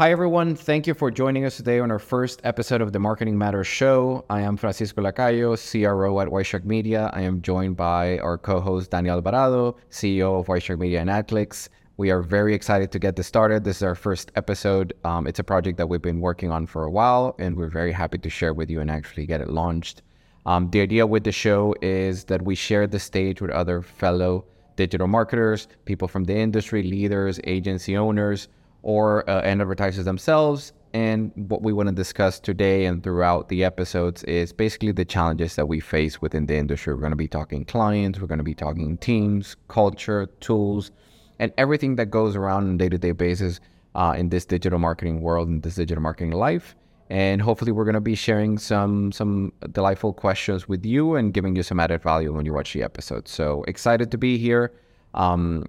Hi, everyone. Thank you for joining us today on our first episode of the Marketing Matters Show. I am Francisco Lacayo, CRO at White Shark Media. I am joined by our co host, Daniel Alvarado, CEO of White Shark Media and AdClicks. We are very excited to get this started. This is our first episode. Um, it's a project that we've been working on for a while, and we're very happy to share with you and actually get it launched. Um, the idea with the show is that we share the stage with other fellow digital marketers, people from the industry, leaders, agency owners, or uh, and advertisers themselves. And what we want to discuss today and throughout the episodes is basically the challenges that we face within the industry. We're going to be talking clients, we're going to be talking teams, culture, tools, and everything that goes around on a day to day basis uh, in this digital marketing world, in this digital marketing life. And hopefully, we're going to be sharing some some delightful questions with you and giving you some added value when you watch the episode. So excited to be here. Um,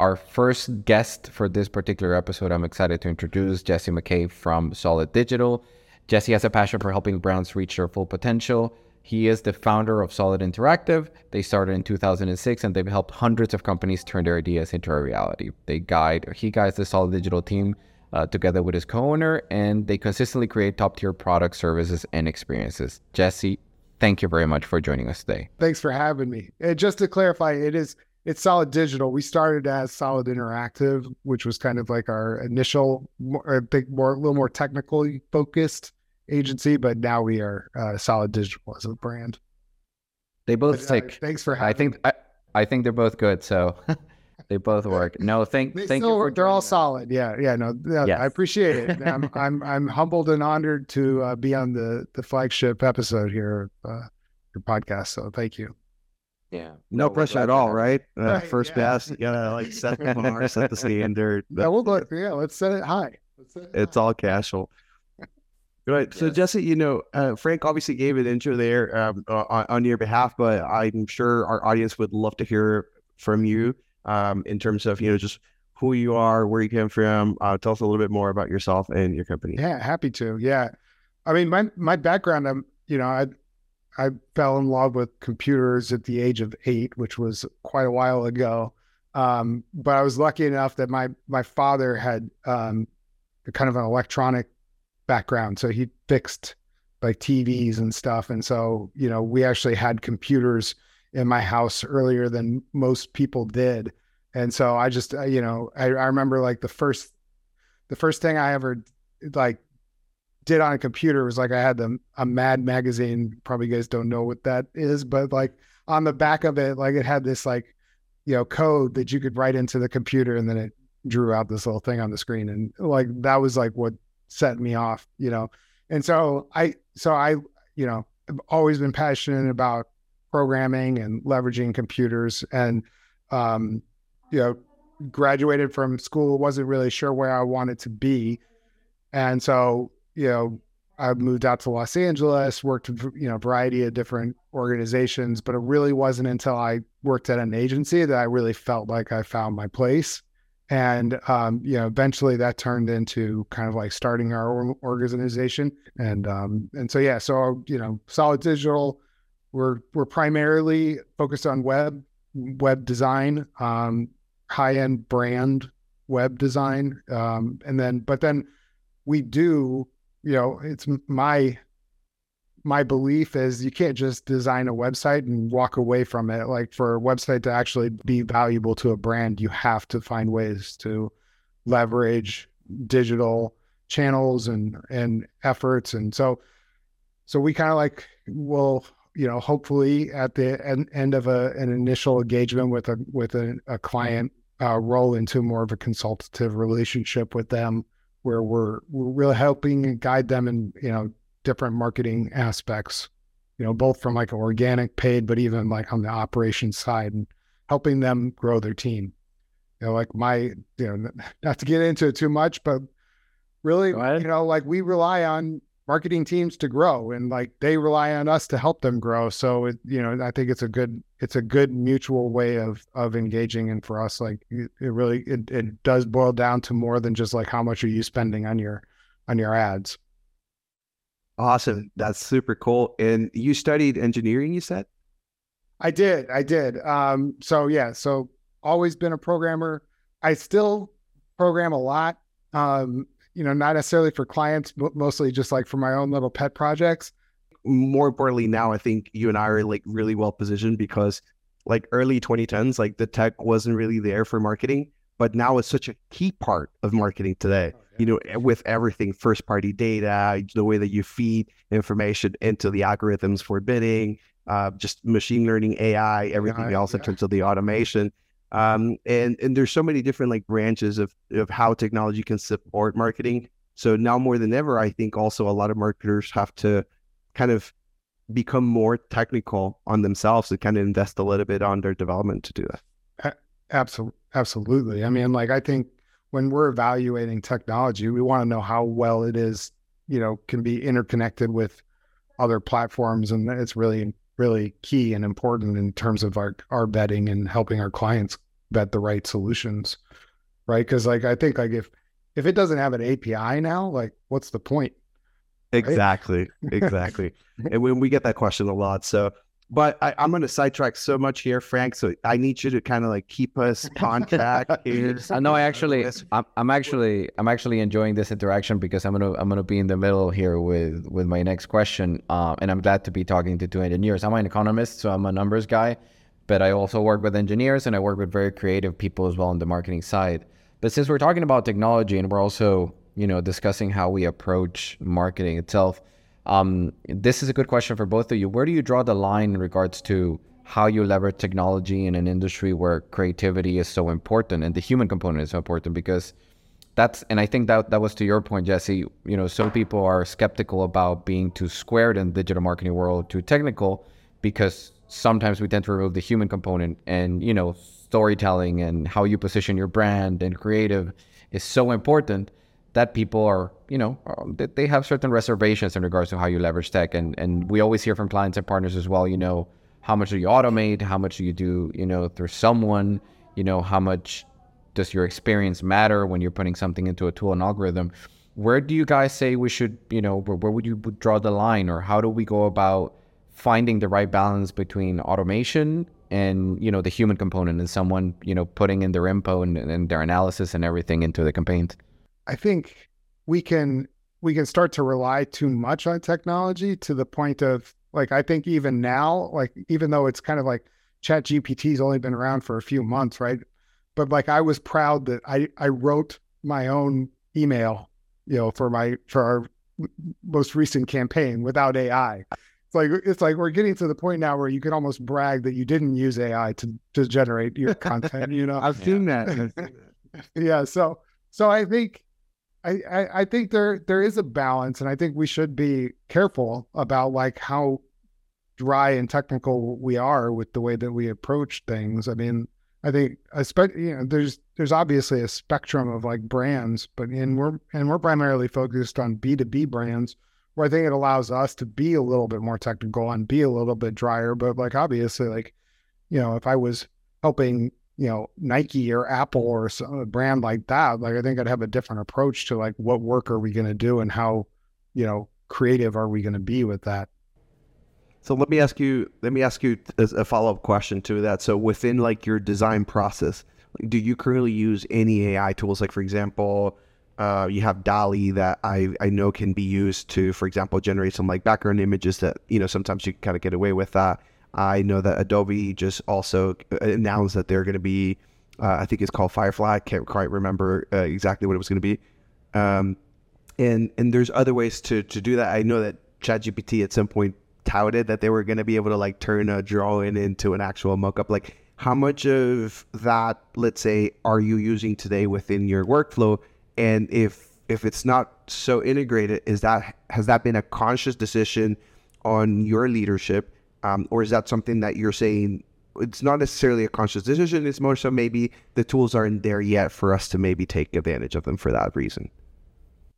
our first guest for this particular episode, I'm excited to introduce Jesse McCabe from Solid Digital. Jesse has a passion for helping brands reach their full potential. He is the founder of Solid Interactive. They started in 2006 and they've helped hundreds of companies turn their ideas into a reality. They guide, he guides the Solid Digital team uh, together with his co-owner, and they consistently create top-tier products, services, and experiences. Jesse, thank you very much for joining us today. Thanks for having me. And just to clarify, it is it's Solid Digital. We started as Solid Interactive, which was kind of like our initial, more, a big, more, a little more technically focused agency, but now we are uh, Solid Digital as a brand. They both But, uh, take. thanks for having. I think. I, I think they're both good, so they both work. No, thank They thank still- you. For they're all us. solid. Yeah, yeah. No, yeah, Yes. I appreciate it. I'm, I'm, I'm humbled and honored to uh, be on the the flagship episode here, of, uh, your podcast. So thank you. Yeah, No we're pressure glad at to all, have right? Uh, Right, first yeah. pass, you gotta like set the bar, set the standard. Yeah, we'll go. Yeah, let's set it high. Let's set it It's high. all casual. Right. So Jesse, you know, uh, Frank obviously gave an intro there um, uh, on, on your behalf, but I'm sure our audience would love to hear from you um, in terms of you know just who you are, where you came from. Uh, tell us a little bit more about yourself and your company. Yeah, happy to. Yeah. I mean, my my background, I'm, you know, I I fell in love with computers at the age of eight, which was quite a while ago. Um, but I was lucky enough that my my father had um, kind of an electronic background, so he fixed like TVs and stuff, and so you know, we actually had computers in my house earlier than most people did, and so I just, uh, you know, I, I remember like the first the first thing I ever like did on a computer was like I had the a Mad magazine. Probably you guys don't know what that is, but like on the back of it, like it had this like you know code that you could write into the computer, and then it drew out this little thing on the screen, and like that was like what set me off, you know. And so I, so I, you know, I've always been passionate about programming and leveraging computers, and um, you know, graduated from school, wasn't really sure where I wanted to be. And so, you know, I moved out to Los Angeles, worked, you know, a variety of different organizations, but it really wasn't until I worked at an agency that I really felt like I found my place. And, um, you know, eventually that turned into kind of like starting our organization. And, um, and so, yeah, so, you know, Solid Digital, we're, we're primarily focused on web, web design, um, high end brand web design. Um, and then, but then we do, you know, it's my, my belief is you can't just design a website and walk away from it. Like for a website to actually be valuable to a brand, you have to find ways to leverage digital channels and, and efforts. And so, so we kind of like will, you know, hopefully at the end, end of a, an initial engagement with a, with a, a client, uh, roll into more of a consultative relationship with them where we're we're really helping and guide them in you know different marketing aspects you know both from like organic paid but even like on the operations side and helping them grow their team. You know like my you know not to get into it too much but really you know like we rely on marketing teams to grow and like they rely on us to help them grow so it you know i think it's a good it's a good mutual way of of engaging and for us like it, it really it, it does boil down to more than just like how much are you spending on your on your ads Awesome. That's super cool. And you studied engineering, you said? I did. I did. Um, so yeah, so always been a programmer. I still program a lot. Um, you know, not necessarily for clients, but mostly just like for my own little pet projects. More importantly, now I think you and I are like really well positioned because like early 2010s, like the tech wasn't really there for marketing, but now it's such a key part of marketing today. Oh, you know, with everything first party data, the way that you feed information into the algorithms for bidding, uh, just machine learning, AI, everything yeah, else yeah. in terms of the automation. Um, and and there's so many different like branches of of how technology can support marketing. So now more than ever, I think also a lot of marketers have to kind of become more technical on themselves and kind of invest a little bit on their development to do that. Absolutely, absolutely. I mean, like I think when we're evaluating technology, we want to know how well it is, you know, can be interconnected with other platforms, and it's really really key and important in terms of our our betting and helping our clients bet the right solutions right? Because like i think like if if it doesn't have an api now like what's the point exactly right? exactly and when we get that question a lot. So but I, am going to sidetrack so much here, Frank. So I need you to kind of like keep us on track. I know. I actually, I'm, I'm actually, I'm actually enjoying this interaction because I'm gonna, I'm gonna be in the middle here with, with my next question. Um, and I'm glad to be talking to two engineers. I'm an economist, so I'm a numbers guy, but I also work with engineers and I work with very creative people as well on the marketing side. But since we're talking about technology and we're also, you know, discussing how we approach marketing itself um, this is a good question for both of you. Where do you draw the line in regards to how you leverage technology in an industry where creativity is so important and the human component is so important? Because that's, and I think that that was to your point, Jesse. You know, some people are skeptical about being too squared in the digital marketing world, too technical, because sometimes we tend to remove the human component and you know storytelling and how you position your brand and creative is so important that people are, you know, uh, they have certain reservations in regards to how you leverage tech. And, and we always hear from clients and partners as well, you know, how much do you automate? How much do you do, you know, through someone? You know, how much does your experience matter when you're putting something into a tool and algorithm? Where do you guys say we should, you know, where, where would you draw the line or how do we go about finding the right balance between automation and, you know, the human component and someone, you know, putting in their info and, and their analysis and everything into the campaigns? I think we can we can start to rely too much on technology to the point of like I think even now, like even though it's kind of like ChatGPT's only been around for a few months, right? But like I was proud that I I wrote my own email, you know, for my for our most recent campaign without AI. It's like it's like we're getting to the point now where you can almost brag that you didn't use AI to to generate your content. You know, I've seen that. yeah. So so I think I, I, think there there is a balance, and I think we should be careful about like how dry and technical we are with the way that we approach things. I mean, I think especially you know there's there's obviously a spectrum of like brands, but in we're and we're primarily focused on B two B brands, where I think it allows us to be a little bit more technical and be a little bit drier. But like obviously, like you know, if I was helping you know Nike or Apple or some, a brand like that, like I think I'd have a different approach to like what work are we going to do and how you know creative are we going to be with that. So let me ask you. Let me ask you a follow up question to that. So within like your design process, do you currently use any AI tools? Like for example, uh, you have DALL-E that I I know can be used to, for example, generate some like background images that you know sometimes you kind of get away with that. I know that Adobe just also announced that they're going to be, uh, I think it's called Firefly. I can't quite remember uh, exactly what it was going to be. Um, and and there's other ways to to do that. I know that ChatGPT at some point touted that they were going to be able to like turn a drawing into an actual mockup. Like, how much of that, let's say, are you using today within your workflow? And if if it's not so integrated, is that has that been a conscious decision on your leadership? Um, or is that something that you're saying it's not necessarily a conscious decision? It's more so maybe the tools aren't there yet for us to maybe take advantage of them for that reason.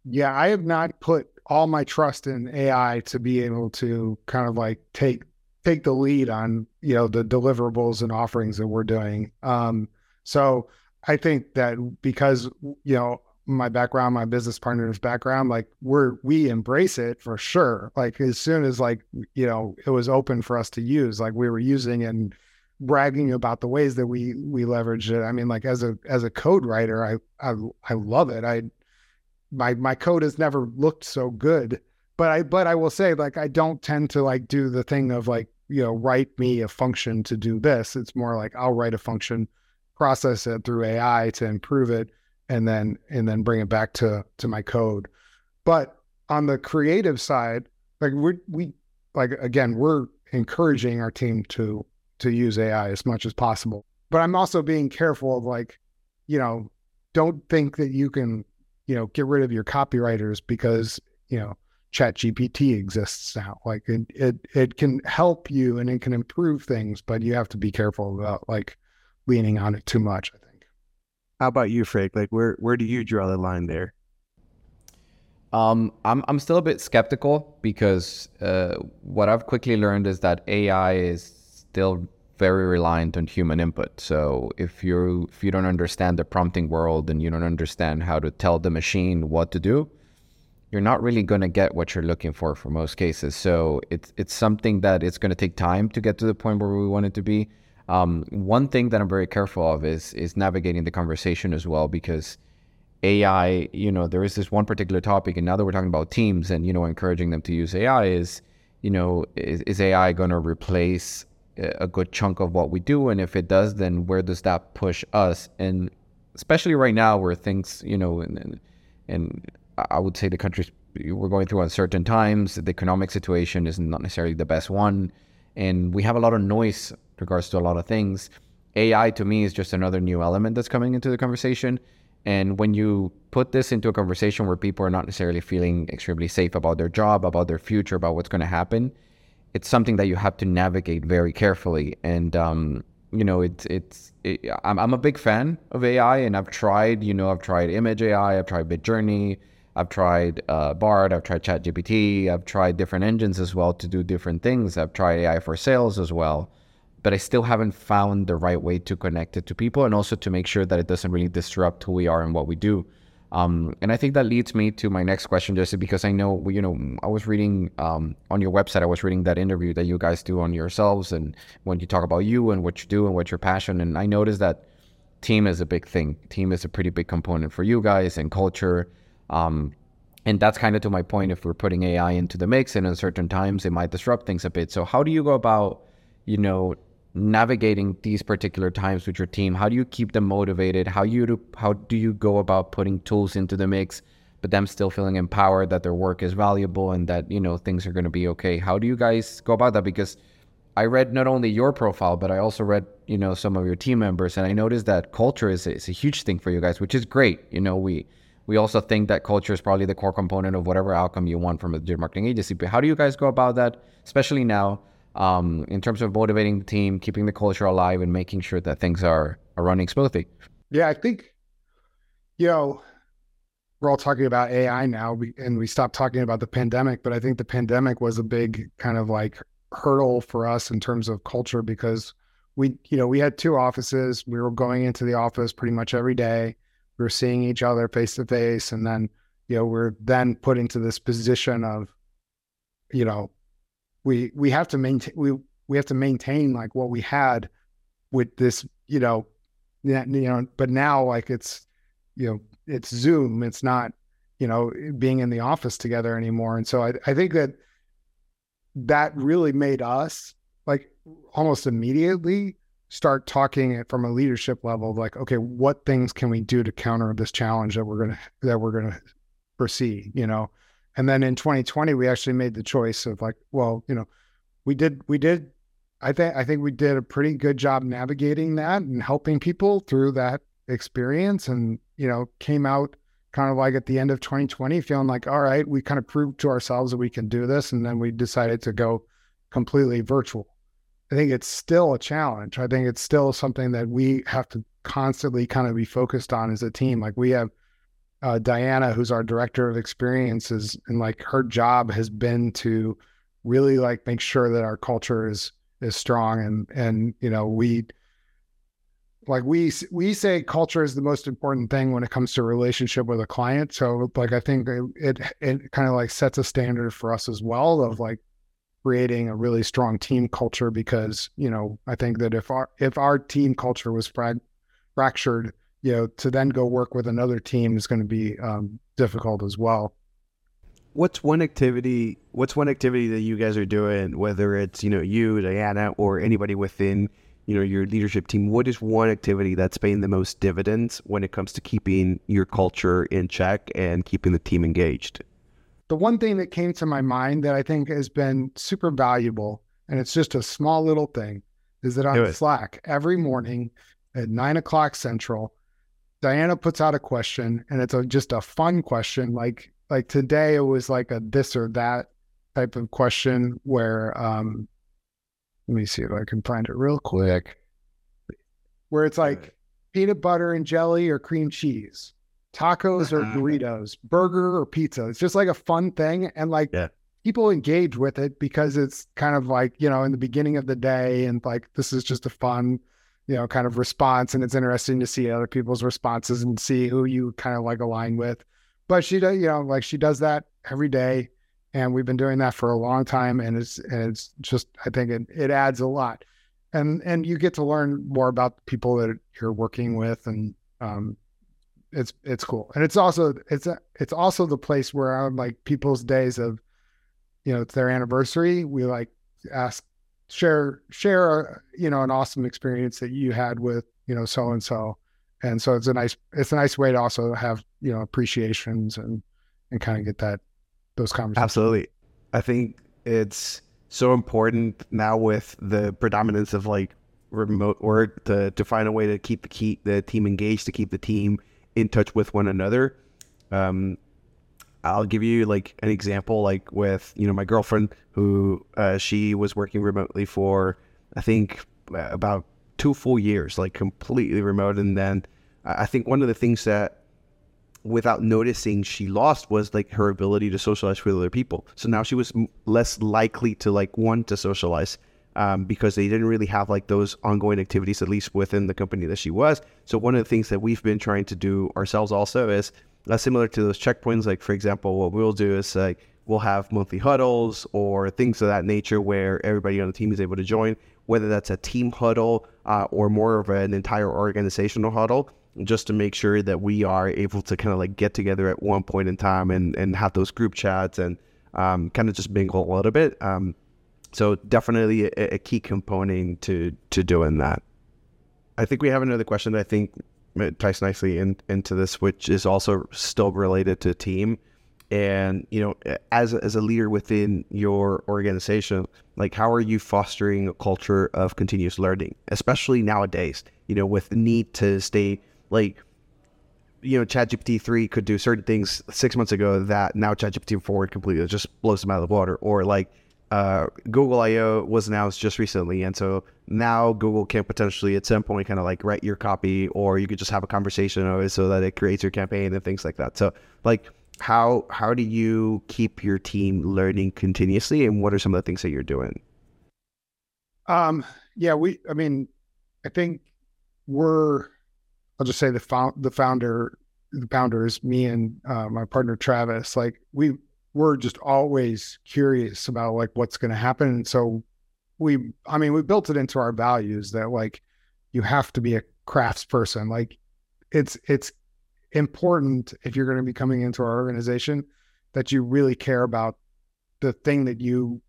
Yeah, I have not put all my trust in AI to be able to kind of like take take the lead on you know the deliverables and offerings that we're doing. Um, so I think that because you know my background, my business partner's background, like we're we embrace it for sure. Like as soon as like you know it was open for us to use, like we were using and bragging about the ways that we we leverage it. I mean, like as a as a code writer, I I I love it. I my my code has never looked so good. But I but I will say like I don't tend to like do the thing of like you know write me a function to do this. It's more like I'll write a function, process it through AI to improve it, and then and then bring it back to to my code. But on the creative side, like we we like again we're encouraging our team to to use AI as much as possible. But I'm also being careful of like, you know, don't think that you can, you know, get rid of your copywriters because, you know, ChatGPT exists now. Like it, it it can help you and it can improve things, but you have to be careful about like leaning on it too much. How about you, Frank? Like where where do you draw the line there? Um, I'm I'm still a bit skeptical because uh, what I've quickly learned is that AI is still very reliant on human input. So if you if you don't understand the prompting world and you don't understand how to tell the machine what to do, you're not really going to get what you're looking for for most cases. So it's it's something that it's going to take time to get to the point where we want it to be. Um, one thing that I'm very careful of is is navigating the conversation as well because AI, you know, there is this one particular topic, and now that we're talking about teams and you know encouraging them to use AI, is you know, is, is AI going to replace a good chunk of what we do? And if it does, then where does that push us? And especially right now, where things, you know, and, and I would say the country's we're going through uncertain times. The economic situation is not necessarily the best one, and we have a lot of noise regards to a lot of things. AI to me is just another new element that's coming into the conversation. And when you put this into a conversation where people are not necessarily feeling extremely safe about their job, about their future, about what's going to happen, it's something that you have to navigate very carefully. And um, you know, it's it's it, I'm I'm a big fan of AI, and I've tried. You know, I've tried Image AI, I've tried Midjourney, I've tried uh, Bard, I've tried ChatGPT, I've tried different engines as well to do different things. I've tried AI for sales as well but I still haven't found the right way to connect it to people and also to make sure that it doesn't really disrupt who we are and what we do. Um, and I think that leads me to my next question, just because I know, you know, I was reading um, on your website, I was reading that interview that you guys do on yourselves and when you talk about you and what you do and what your passion. And I noticed that team is a big thing. Team is a pretty big component for you guys and culture. Um, and that's kind of to my point. If we're putting AI into the mix and in certain times, it might disrupt things a bit. So how do you go about, you know, navigating these particular times with your team? How do you keep them motivated? How you do, how do you go about putting tools into the mix, but them still feeling empowered that their work is valuable and that you know things are going to be okay? How do you guys go about that? Because I read not only your profile, but I also read you know some of your team members, and I noticed that culture is is a huge thing for you guys, which is great. You know we. We also think that culture is probably the core component of whatever outcome you want from a digital marketing agency. But how do you guys go about that, especially now um, in terms of motivating the team, keeping the culture alive, and making sure that things are, are running smoothly? Yeah, I think, you know, we're all talking about AI now, and we stopped talking about the pandemic, but I think the pandemic was a big kind of like hurdle for us in terms of culture because we, you know, we had two offices. We were going into the office pretty much every day. We were seeing each other face to face, and then, you know, we're then put into this position of, you know, we we have to maintain we we have to maintain like what we had with this you know you know but now like it's you know it's zoom. It's not you know being in the office together anymore. And so i, I think that that really made us like almost immediately start talking it from a leadership level like okay what things can we do to counter this challenge that we're gonna that we're gonna foresee you know and then in 2020, we actually made the choice of like, well, you know, we did, we did, I think, I think we did a pretty good job navigating that and helping people through that experience. And, you know, came out kind of like at the end of 2020, feeling like, all right, we kind of proved to ourselves that we can do this. And then we decided to go completely virtual. I think it's still a challenge. I think it's still something that we have to constantly kind of be focused on as a team. Like we have, uh, Diana, who's our director of experiences, and like her job has been to really like make sure that our culture is is strong and and you know we like we we say culture is the most important thing when it comes to relationship with a client. So like i think it it, kind of like sets a standard for us as well of like creating a really strong team culture because you know i think that if our if our team culture was frag- fractured you know, to then go work with another team is going to be um, difficult as well. What's one activity? What's one activity that you guys are doing? Whether it's you know you, Diana, or anybody within you know your leadership team. What is one activity that's paying the most dividends when it comes to keeping your culture in check and keeping the team engaged? The one thing that came to my mind that I think has been super valuable, and it's just a small little thing, is that on Slack every morning at nine o'clock central, Diana puts out a question, and it's a, just a fun question. Like like today, it was like a this or that type of question where um, let me see if I can find it real quick. Where it's like peanut butter and jelly or cream cheese, tacos or burritos, burger or pizza. It's just like a fun thing. And like yeah. people engage with it because it's kind of like, you know, in the beginning of the day and like this is just a fun, you know, kind of response. And it's interesting to see other people's responses and see who you kind of like align with. But she does, you know, like she does that every day and we've been doing that for a long time and it's and it's just i think it, it adds a lot and and you get to learn more about people that you're working with and um it's it's cool and it's also it's a, it's also the place where i'm like people's days of you know it's their anniversary we like ask share share you know an awesome experience that you had with you know so and so and so it's a nice it's a nice way to also have you know appreciations and and kind of get that those conversations. Absolutely. I think it's so important now with the predominance of like remote work to, to find a way to keep the key, the team engaged, to keep the team in touch with one another. Um, I'll give you like an example, like with you know my girlfriend who uh, she was working remotely for I think about two full years, like completely remote, and then I think one of the things that without noticing she lost was like her ability to socialize with other people. So now she was less likely to like want to socialize um, because they didn't really have like those ongoing activities, at least within the company that she was. So one of the things that we've been trying to do ourselves also is uh, similar to those checkpoints. Like for example, what we'll do is like we'll have monthly huddles or things of that nature where everybody on the team is able to join, whether that's a team huddle uh, or more of an entire organizational huddle just to make sure that we are able to kind of like get together at one point in time and, and have those group chats and um, kind of just mingle a little bit. Um, so definitely a, a, key component to to doing that. I think we have another question that I think ties nicely in, into this, which is also still related to team. And you know, as as a leader within your organization, like how are you fostering a culture of continuous learning, especially nowadays? You know, with the need to stay like you know, ChatGPT three could do certain things six months ago that now ChatGPT four completely just blows them out of the water. Or like uh, Google I/O was announced just recently, and so now Google can potentially at some point kind of like write your copy, or you could just have a conversation it so that it creates your campaign and things like that. So like how how do you keep your team learning continuously, and what are some of the things that you're doing? Um, yeah, we. I mean, I think we're I'll just say the found the founder, the founders, me and uh, my partner Travis, like we were just always curious about like what's going to happen, and so we, I mean, we built it into our values that like you have to be a crafts person. Like it's it's important if you're going to be coming into our organization that you really care about the thing that you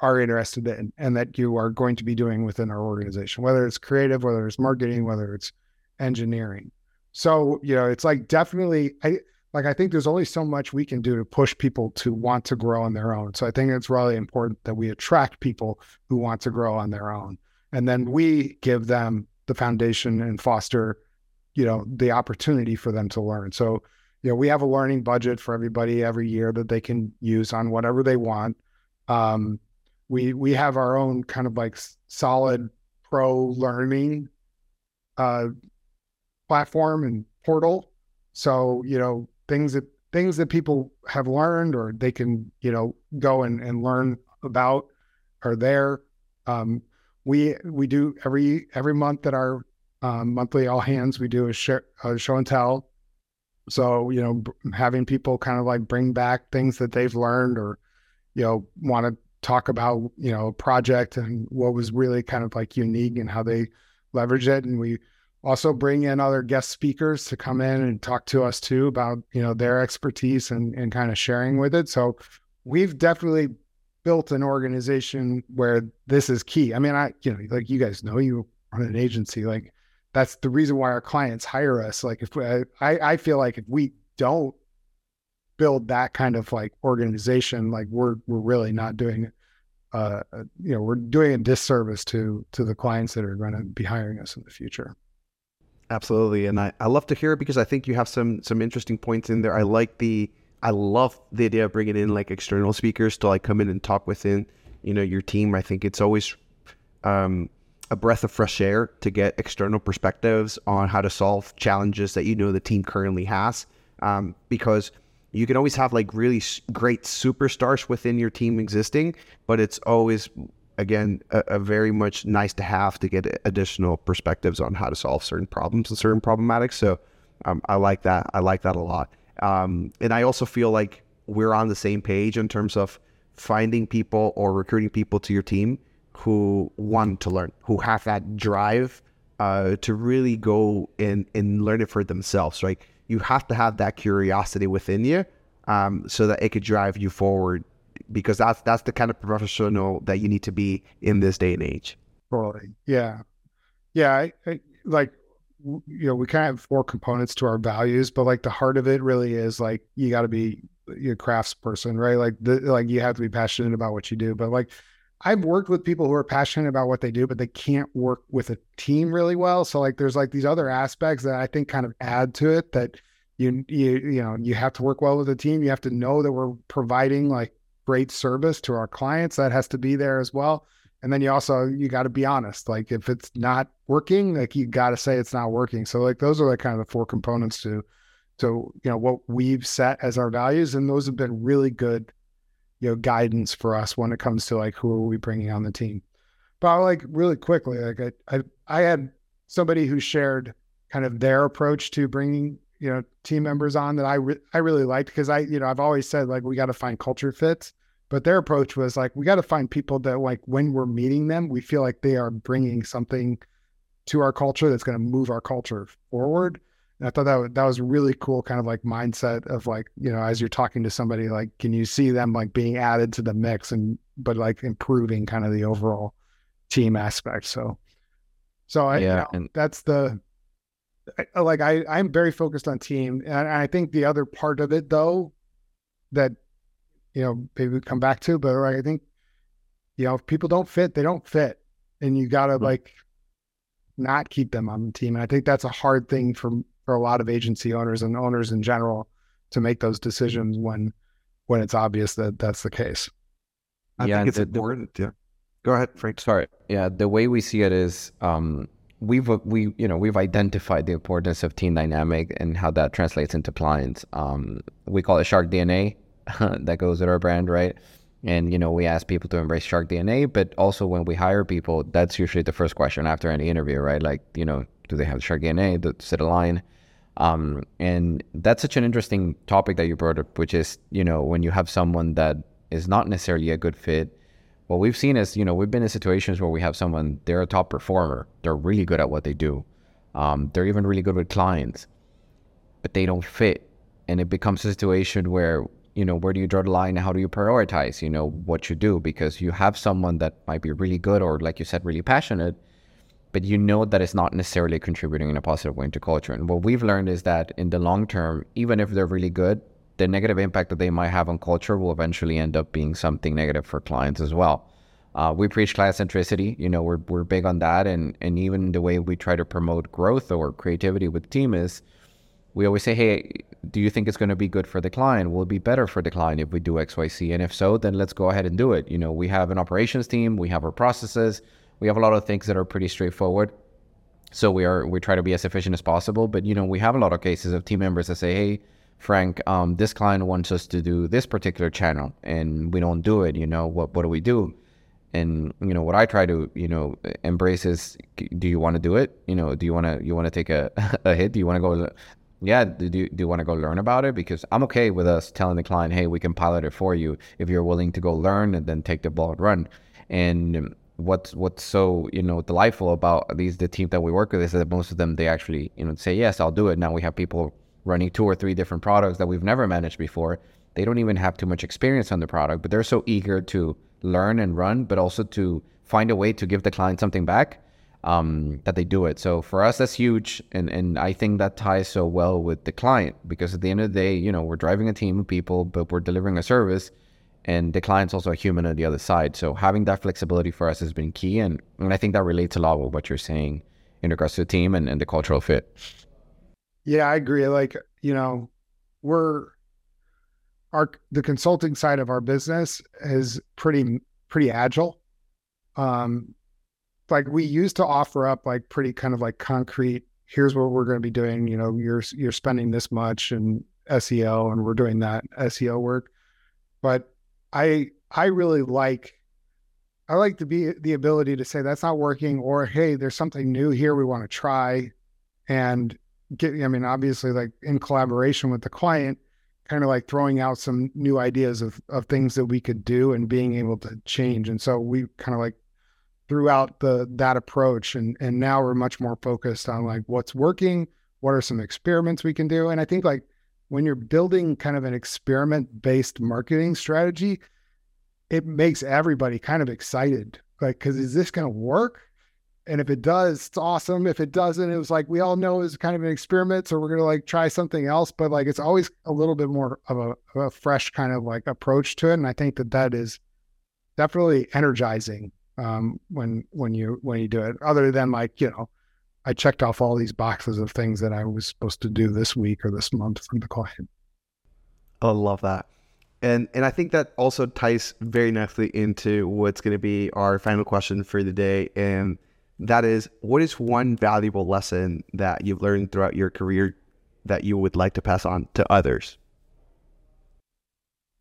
are interested in and that you are going to be doing within our organization, whether it's creative, whether it's marketing, whether it's engineering. So, you know, it's like definitely I like I think there's only so much we can do to push people to want to grow on their own. So I think it's really important that we attract people who want to grow on their own. And then we give them the foundation and foster, you know, the opportunity for them to learn. So, you know, we have a learning budget for everybody every year that they can use on whatever they want. Um, we we have our own kind of like solid pro learning uh, platform and portal. So, you know, things that things that people have learned or they can, you know, go and, and learn about are there. Um, we we do every every month at our um, monthly all hands we do a, a show and tell. So you know, having people kind of like bring back things that they've learned or you know want to talk about you know a project and what was really kind of like unique and how they leverage it, and we also bring in other guest speakers to come in and talk to us too about you know their expertise and, and kind of sharing with it. So we've definitely built an organization where this is key. I mean i you know like you guys know you run an agency like that's the reason why our clients hire us. Like if we, I, I feel like if we don't build that kind of like organization like we're we're really not doing uh, you know we're doing a disservice to to the clients that are going to be hiring us in the future Absolutely, and I, I love to hear it because I think you have some some interesting points in there. I like the I love the idea of bringing in like external speakers to like come in and talk within you know your team. I think it's always um, a breath of fresh air to get external perspectives on how to solve challenges that you know the team currently has. Um, because you can always have like really great superstars within your team existing, but it's always again a, a, very much nice to have to get additional perspectives on how to solve certain problems and certain problematics. So um, i like that. I like that a lot. Um, and i also feel like we're on the same page in terms of finding people or recruiting people to your team who want to learn who have that drive uh, to really go and, and learn it for themselves right? You have to have that curiosity within you um, so that it could drive you forward because that's that's the kind of professional that you need to be in this day and age. Totally. Yeah. Yeah. I, I, like, you know, we kind of have four components to our values, but like the heart of it really is like you got to be a crafts person, right? Like, the, like you have to be passionate about what you do. But like, I've worked with people who are passionate about what they do, but they can't work with a team really well. So like, there's like these other aspects that I think kind of add to it that you you you know you have to work well with a team. You have to know that we're providing like great service to our clients that has to be there as well. And then you also you got to be honest like if it's not working like you got to say it's not working. So like those are like kind of the four components to to you know what we've set as our values. And those have been really good you know guidance for us when it comes to like who are we bringing on the team. But like really quickly like i i, I had somebody who shared kind of their approach to bringing you know team members on that I re- I really liked because I you know I've always said like we got to find culture fits, but their approach was like we got to find people that like when we're meeting them we feel like they are bringing something to our culture that's going to move our culture forward. And I thought that that was really cool kind of like mindset of like you know as you're talking to somebody like can you see them like being added to the mix and but like improving kind of the overall team aspect. So so I, yeah, you know, and- that's the like I I'm very focused on team, and I think the other part of it though that you know maybe we come back to, but I think you know if people don't fit, they don't fit, and you got to mm-hmm. like not keep them on the team. And I think that's a hard thing for for a lot of agency owners and owners in general to make those decisions when when it's obvious that that's the case. I yeah, think it's the, important. The, yeah. Go ahead, Frank. Sorry. Yeah, the way we see it is um, we've we you know we've identified the importance of team dynamic and how that translates into clients. Um, we call it Shark DNA that goes with our brand, right? And you know we ask people to embrace Shark DNA, but also when we hire people, that's usually the first question after any interview, right? Like you know, do they have Shark DNA? Does it align? Um, and that's such an interesting topic that you brought up, which is you know when you have someone that is not necessarily a good fit what we've seen is, you know, we've been in situations where we have someone, they're a top performer, they're really good at what they do, um, they're even really good with clients, but they don't fit. And it becomes a situation where, you know, where do you draw the line? How do you prioritize, you know, what you do? Because you have someone that might be really good or, like you said, really passionate, but you know that it's not necessarily contributing in a positive way to culture. And what we've learned is that in the long term, even if they're really good, the negative impact that they might have on culture will eventually end up being something negative for clients as well. Uh, we preach client centricity. You know, we're we're big on that, and and even the way we try to promote growth or creativity with team is, we always say, hey, do you think it's going to be good for the client? Will it be better for the client if we do X, Y, C? And if so, then let's go ahead and do it. You know, we have an operations team, we have our processes, we have a lot of things that are pretty straightforward. So we are we try to be as efficient as possible. But you know, we have a lot of cases of team members that say, hey Frank, um, this client wants us to do this particular channel and we don't do it, you know, what, what do we do? And, you know, what I try to, you know, embrace is, do you want to do it? You know, do you want to, you want to take a, a hit? Do you want to go, yeah, do, do you want to go learn about it? Because I'm okay with us telling the client, hey, we can pilot it for you if you're willing to go learn and then take the ball and run. And what's what's so you know delightful about these the team that we work with is that most of them they actually you know say yes I'll do it. Now we have people running two or three different products that we've never managed before. They don't even have too much experience on the product, but they're so eager to learn and run, but also to find a way to give the client something back um, that they do it. So for us, that's huge, and and I think that ties so well with the client because at the end of the day, you know, we're driving a team of people, but we're delivering a service, and the client's also a human on the other side. So having that flexibility for us has been key, and and I think that relates a lot with what you're saying in regards to the team and, and the cultural fit. Yeah, I agree. Like you know, we're our the consulting side of our business is pretty pretty agile. Um, like we used to offer up like pretty kind of like concrete here's what we're going to be doing you know you're you're spending this much and SEO and we're doing that SEO work but I I really like I like to be the ability to say that's not working or hey there's something new here we want to try and get I mean obviously like in collaboration with the client kind of like throwing out some new ideas of of things that we could do and being able to change. And so we kind of like throughout the that approach and and now we're much more focused on like what's working what are some experiments we can do. And i think like when you're building kind of an experiment based marketing strategy it makes everybody kind of excited. Like because is this going to work and if it does it's awesome if it doesn't it was like we all know it's kind of an experiment so we're to like try something else but like it's always a little bit more of a, of a fresh kind of like approach to it and i think that that is definitely energizing um, when when you when you do it. Other than like you know, I checked off all these boxes of things that I was supposed to do this week or this month from the client. I love that. And and I think that also ties very nicely into what's going to be our final question for the day, and that is, what is one valuable lesson that you've learned throughout your career that you would like to pass on to others?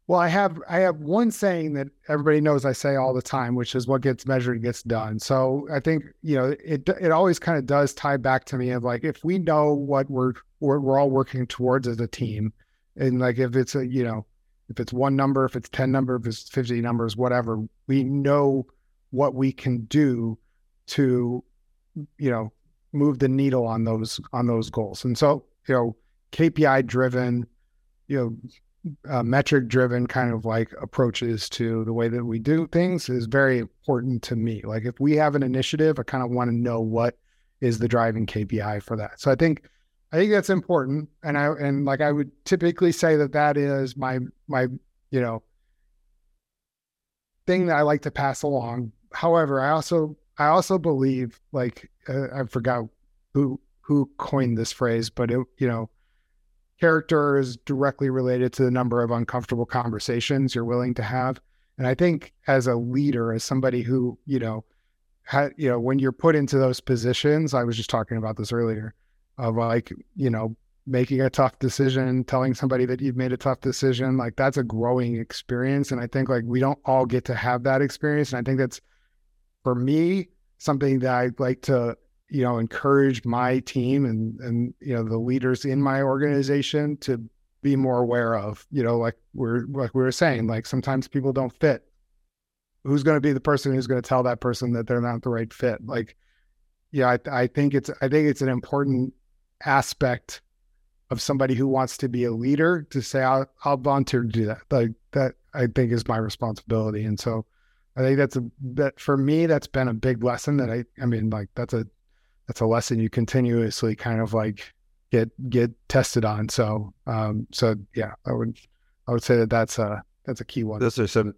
Well, I have I have one saying that everybody knows I say all the time, which is what gets measured gets done. So I think you know it it always kind of does tie back to me of like if we know what we're we're, we're all working towards as a team, and like if it's a you know if it's one number, if it's ten number, if it's fifty numbers, whatever, we know what we can do to you know move the needle on those on those goals. And so you know KPI driven, you know uh, metric driven kind of like approaches to the way that we do things is very important to me. Like if we have an initiative, I kind of want to know what is the driving KPI for that. So I think I think that's important, and I and like I would typically say that that is my my you know thing that I like to pass along. However, I also I also believe like uh, I forgot who who coined this phrase, but it you know character is directly related to the number of uncomfortable conversations you're willing to have. And I think as a leader, as somebody who, you know, had, you know, when you're put into those positions, I was just talking about this earlier of like, you know, making a tough decision, telling somebody that you've made a tough decision, like that's a growing experience. And I think like we don't all get to have that experience. And I think that's for me, something that I'd like to you know, encourage my team and and you know the leaders in my organization to be more aware of. You know, like we're like we were saying, like sometimes people don't fit. Who's going to be the person who's going to tell that person that they're not the right fit? Like, yeah, I, I think it's I think it's an important aspect of somebody who wants to be a leader to say I'll, I'll volunteer to do that. Like that I think is my responsibility, and so I think that's a that for me that's been a big lesson that I I mean like that's a that's a lesson you continuously kind of like get get tested on. So um, so yeah, I would I would say that that's a that's a key one. Those are some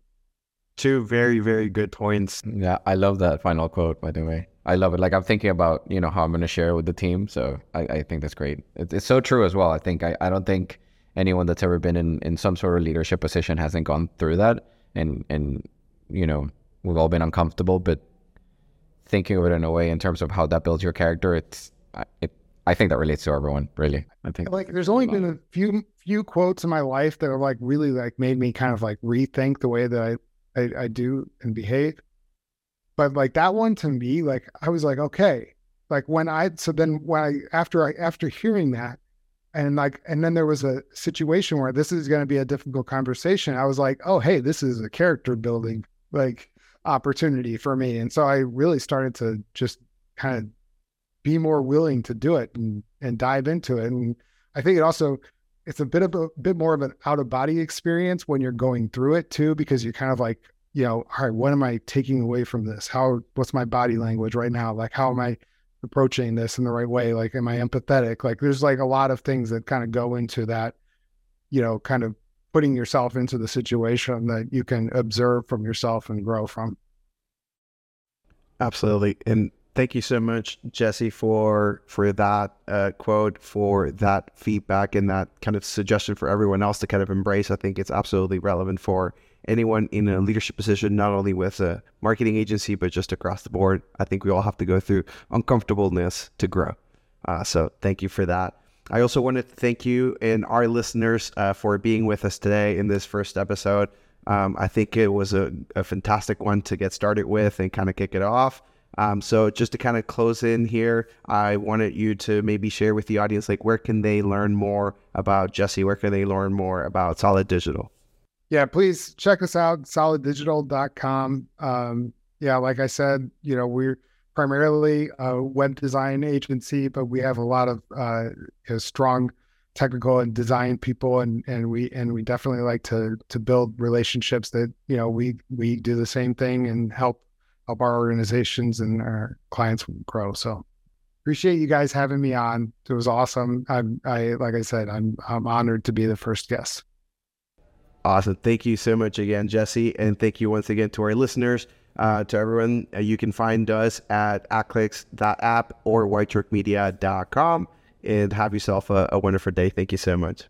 two very very good points. Yeah, I love that final quote. By the way, I love it. Like I'm thinking about you know how I'm going to share it with the team. So I, I think that's great. It, it's so true as well. I think I, I don't think anyone that's ever been in in some sort of leadership position hasn't gone through that. And and you know we've all been uncomfortable, but thinking of it in a way in terms of how that builds your character, it's it, I think that relates to everyone, really. I think like there's only been a few few quotes in my life that have like really like made me kind of like rethink the way that I, I, I do and behave. But like that one to me, like I was like, okay. Like when I so then when I after I after hearing that and like and then there was a situation where this is gonna be a difficult conversation, I was like, oh hey, this is a character building. Like opportunity for me. And so I really started to just kind of be more willing to do it and, and dive into it. And I think it also, it's a bit of a bit more of an out of body experience when you're going through it too, because you're kind of like, you know, all right, what am I taking away from this? How, what's my body language right now? Like, how am I approaching this in the right way? Like, am I empathetic? Like, there's like a lot of things that kind of go into that, you know, kind of putting yourself into the situation that you can observe from yourself and grow from. Absolutely. And thank you so much, Jesse, for for that uh, quote, for that feedback, and that kind of suggestion for everyone else to kind of embrace. I think it's absolutely relevant for anyone in a leadership position, not only with a marketing agency, but just across the board. I think we all have to go through uncomfortableness to grow. Uh, so thank you for that. I also want to thank you and our listeners uh, for being with us today in this first episode. Um, I think it was a, a, fantastic one to get started with and kind of kick it off. Um, so just to kind of close in here, I wanted you to maybe share with the audience, like where can they learn more about Jesse? Where can they learn more about Solid Digital? Yeah, please check us out, soliddigital.com. Um, yeah, like I said, you know, we're primarily a web design agency, but we have a lot of uh, you know, strong technical and design people and and we and we definitely like to to build relationships that you know we we do the same thing and help help our organizations and our clients grow. So appreciate you guys having me on. It was awesome. I'm i like i said i'm i'm honored to be the first guest. Awesome. Thank you so much again jesse and thank you once again to our listeners uh, to everyone uh, you can find us at adclicks.app or whitesharkmedia.com and have yourself a, a wonderful day. Thank you so much.